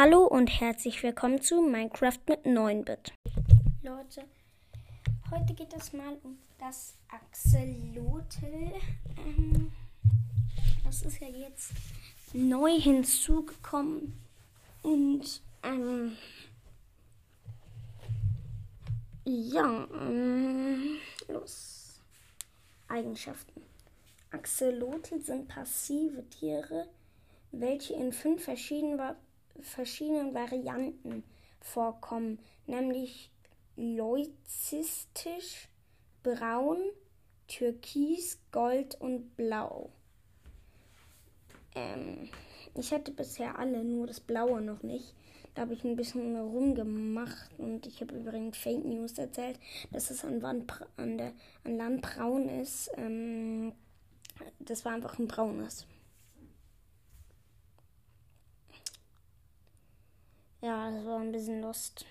Hallo und herzlich willkommen zu Minecraft mit 9-Bit. Leute, heute geht es mal um das Axolotl. Ähm, das ist ja jetzt neu hinzugekommen und ähm, ja, ähm, los. Eigenschaften. Axolotl sind passive Tiere, welche in fünf verschiedenen verschiedenen Varianten vorkommen, nämlich leucistisch, braun, türkis, gold und blau. Ähm, ich hatte bisher alle, nur das blaue noch nicht. Da habe ich ein bisschen rumgemacht und ich habe übrigens Fake News erzählt, dass es an, Wand, an, der, an Land braun ist. Ähm, das war einfach ein braunes. Ja, das war ein bisschen Lust.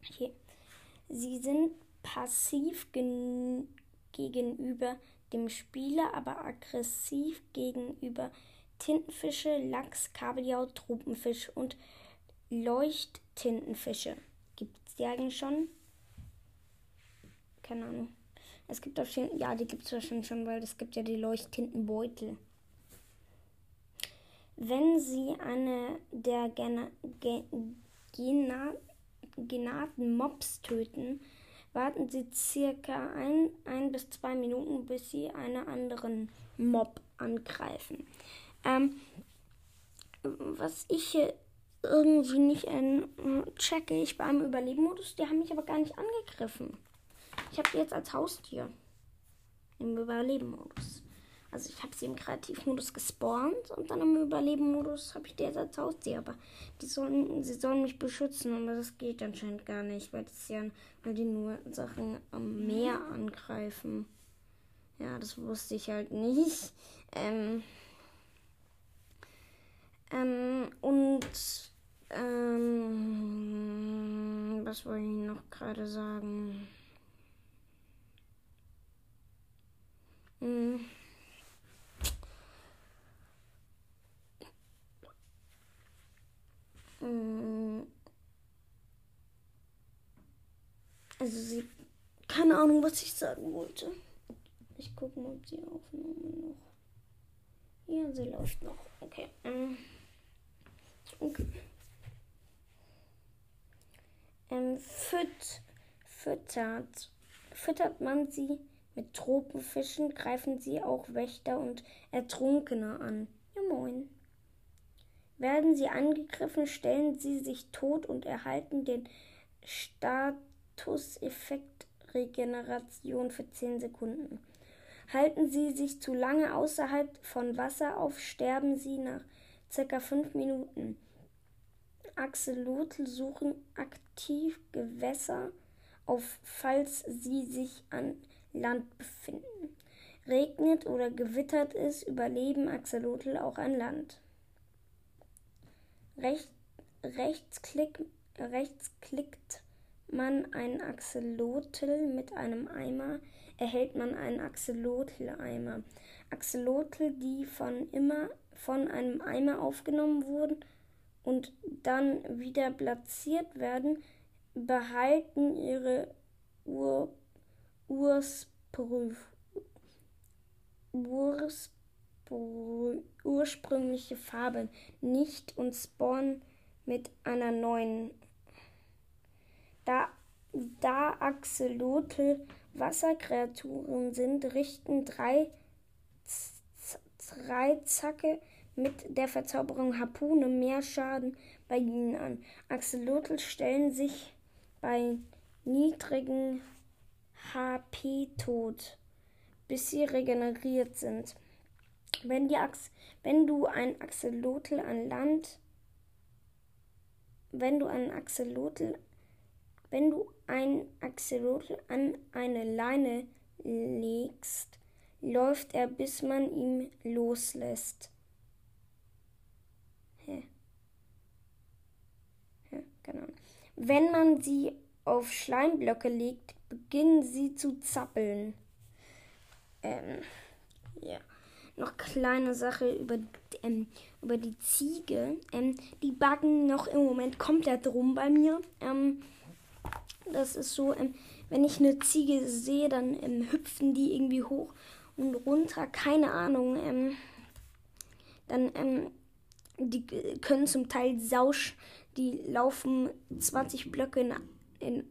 Okay. Sie sind passiv gegenüber dem Spieler, aber aggressiv gegenüber Tintenfische, Lachs, Kabeljau, Tropenfisch und Leuchttintenfische. Gibt es die eigentlich schon? Keine Ahnung. Es gibt auf jeden ja, die gibt es wahrscheinlich schon, weil es gibt ja die Leuchttintenbeutel. Wenn Sie eine der Gena genaten Mobs töten, warten Sie circa ein, ein bis zwei Minuten, bis Sie einen anderen Mob angreifen. Ähm, was ich hier irgendwie nicht äh, checke, ich beim Überleben-Modus, die haben mich aber gar nicht angegriffen. Ich habe die jetzt als Haustier im Überleben-Modus. Also ich habe sie im Kreativmodus gespawnt und dann im Überleben-Modus habe ich die jetzt als Haustier. Aber die sollen, sie sollen mich beschützen, aber das geht anscheinend gar nicht, weil das ja, weil die nur Sachen am Meer angreifen. Ja, das wusste ich halt nicht. Ähm, ähm, und ähm, was wollte ich noch gerade sagen? Hm. Also sie. Keine Ahnung, was ich sagen wollte. Ich gucke mal, ob die Aufnahme noch. Ja, sie läuft noch. Okay. Ähm. Okay. Ähm, füt, füttert. Füttert man sie mit Tropenfischen, greifen sie auch Wächter und Ertrunkene an. Ja, moin. Werden sie angegriffen, stellen sie sich tot und erhalten den Statuseffekt Regeneration für 10 Sekunden. Halten sie sich zu lange außerhalb von Wasser auf, sterben sie nach ca. 5 Minuten. Axolotl suchen aktiv Gewässer auf, falls sie sich an Land befinden. Regnet oder gewittert es, überleben Axolotl auch an Land. Recht, rechtsklick, rechtsklickt man ein Axolotl mit einem Eimer, erhält man einen Axolotl-Eimer. Axolotl, die von immer von einem Eimer aufgenommen wurden und dann wieder platziert werden, behalten ihre Ur, Ursprüf, Urs, ursprüngliche Farbe nicht und spawnen mit einer neuen. Da, da Axolotl Wasserkreaturen sind, richten drei, drei Zacke mit der Verzauberung Harpune mehr Schaden bei ihnen an. Axolotl stellen sich bei niedrigen HP tot, bis sie regeneriert sind. Wenn, die Ax wenn du ein Axolotl an Land, wenn du ein Axolotl, wenn du ein Axolotl an eine Leine legst, läuft er, bis man ihn loslässt. Hä? Ja, genau. Wenn man sie auf Schleimblöcke legt, beginnen sie zu zappeln. Ähm, ja. noch kleine Sache über, ähm, über die Ziege. Ähm, die backen noch im Moment komplett rum bei mir. Ähm, das ist so, ähm, wenn ich eine Ziege sehe, dann ähm, hüpfen die irgendwie hoch und runter. Keine Ahnung. Ähm, dann, die können zum Teil sausch, die laufen 20 Blöcke in, in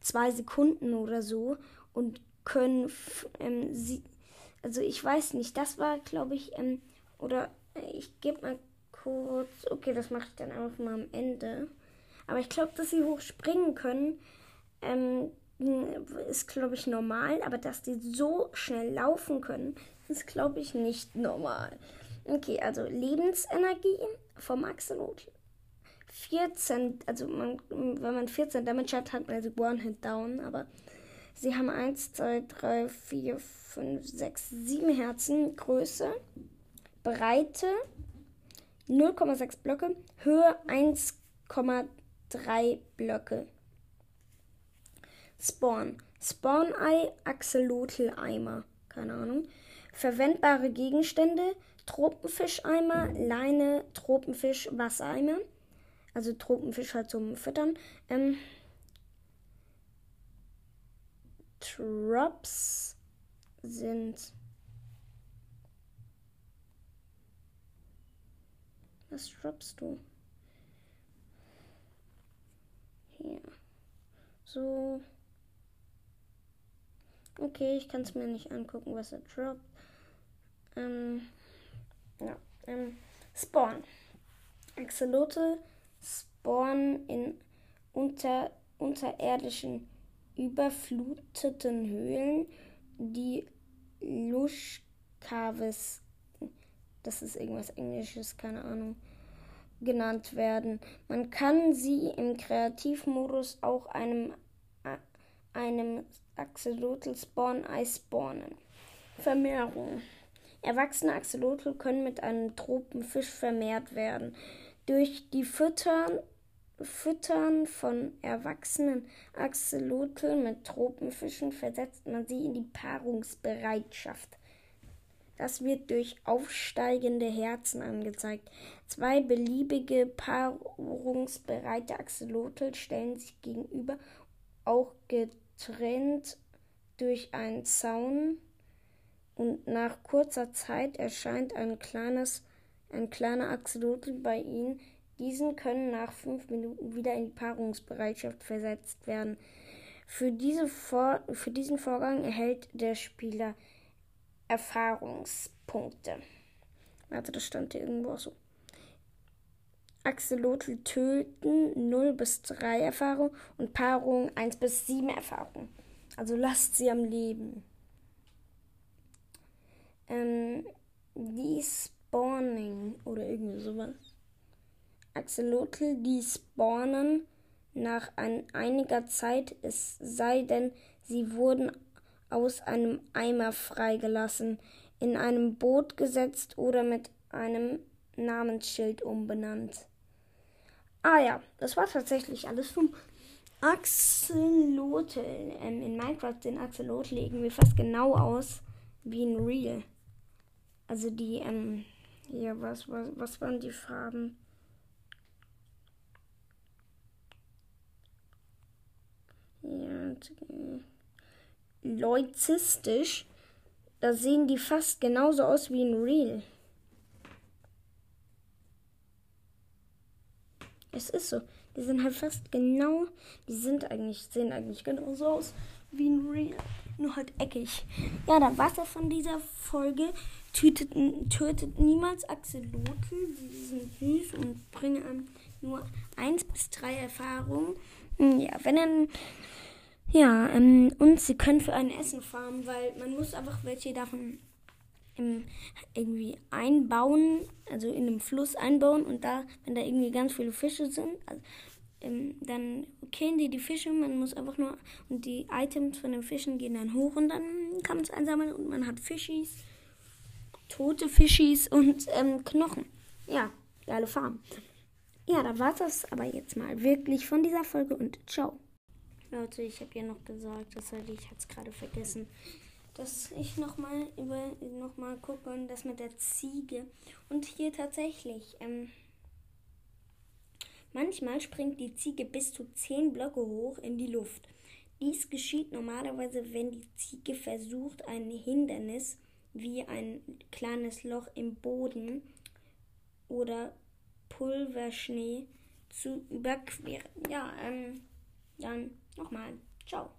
zwei Sekunden oder so und können ähm, sie, also ich weiß nicht, das war, glaube ich, ähm, oder äh, ich gebe mal kurz, okay, das mache ich dann einfach mal am Ende. Aber ich glaube, dass sie hoch springen können, ähm, ist, glaube ich, normal. Aber dass die so schnell laufen können, ist, glaube ich, nicht normal. Okay, also Lebensenergie vom Axolotl. 14, also man, wenn man 14 Damage hat, hat man also One-Hit Down, aber sie haben 1, 2, 3, 4, 5, 6, 7 Herzen, Größe, Breite 0,6 Blöcke, Höhe 1,3 Blöcke. Spawn. Spawn-Ei, Axolotl-Eimer. Keine Ahnung. Verwendbare Gegenstände: Tropenfischeimer, Leine, Tropenfisch, Wassereimer. Also Tropenfisch halt zum Füttern. Ähm, Drops sind. Was droppst du? Hier. So. Okay, ich kann es mir nicht angucken, was er droppt. Ähm, ja, ähm, Spawn. Axolotl spawnen in unter, unterirdischen, überfluteten Höhlen, die Lushkaves, das ist irgendwas Englisches, keine Ahnung, genannt werden. Man kann sie im Kreativmodus auch einem, einem Axolotl Spawn Eis spawnen. Vermehrung. Erwachsene Axolotl können mit einem Tropenfisch vermehrt werden. Durch die Füttern, Füttern von erwachsenen Axolotl mit Tropenfischen versetzt man sie in die Paarungsbereitschaft. Das wird durch aufsteigende Herzen angezeigt. Zwei beliebige paarungsbereite Axolotl stellen sich gegenüber, auch getrennt durch einen Zaun, und nach kurzer Zeit erscheint ein kleines ein kleiner Axolotl bei ihnen. Diesen können nach fünf Minuten wieder in die Paarungsbereitschaft versetzt werden. Für, diese Vor für diesen Vorgang erhält der Spieler Erfahrungspunkte. Warte, das stand hier irgendwo auch so. Axolotl töten 0 bis 3 Erfahrung und Paarung 1 bis 7 Erfahrung. Also lasst sie am Leben. Ähm, dies Spawning oder irgendwie sowas. Axolotl, die spawnen nach ein, einiger Zeit, es sei denn, sie wurden aus einem Eimer freigelassen, in einem Boot gesetzt oder mit einem Namensschild umbenannt. Ah ja, das war tatsächlich alles vom Axolotl. Ähm, in Minecraft sehen Axolotl irgendwie fast genau aus wie ein Real. Also die, ähm, ja, was, was, was waren die Farben? Ja, leucistisch. Da sehen die fast genauso aus wie in Real. Es ist so. Die sind halt fast genau. Die sind eigentlich, sehen eigentlich genauso aus wie in Real. Nur halt eckig. Ja, da war's ja von dieser Folge tötet, tötet niemals Axolotl. Sie sind süß und bringen einem nur 1 bis 3 Erfahrungen. Hm, ja, wenn dann. Ja, ähm, und sie können für ein Essen farmen, weil man muss einfach welche davon ähm, irgendwie einbauen, also in einem Fluss einbauen und da, wenn da irgendwie ganz viele Fische sind, also, ähm, dann killen die die Fische, man muss einfach nur, und die Items von den Fischen gehen dann hoch und dann kann man es einsammeln und man hat Fischis tote Fischis und ähm, Knochen. Ja, geile Farm. Ja, da war es aber jetzt mal wirklich von dieser Folge und ciao. Leute, ich habe ja noch gesagt, das hatte ich jetzt gerade vergessen. Dass ich nochmal noch mal gucke und das mit der Ziege. Und hier tatsächlich, ähm, manchmal springt die Ziege bis zu 10 Blöcke hoch in die Luft. Dies geschieht normalerweise, wenn die Ziege versucht, ein Hindernis wie ein kleines Loch im Boden oder Pulverschnee zu überqueren. Ja, ähm, dann nochmal. Ciao.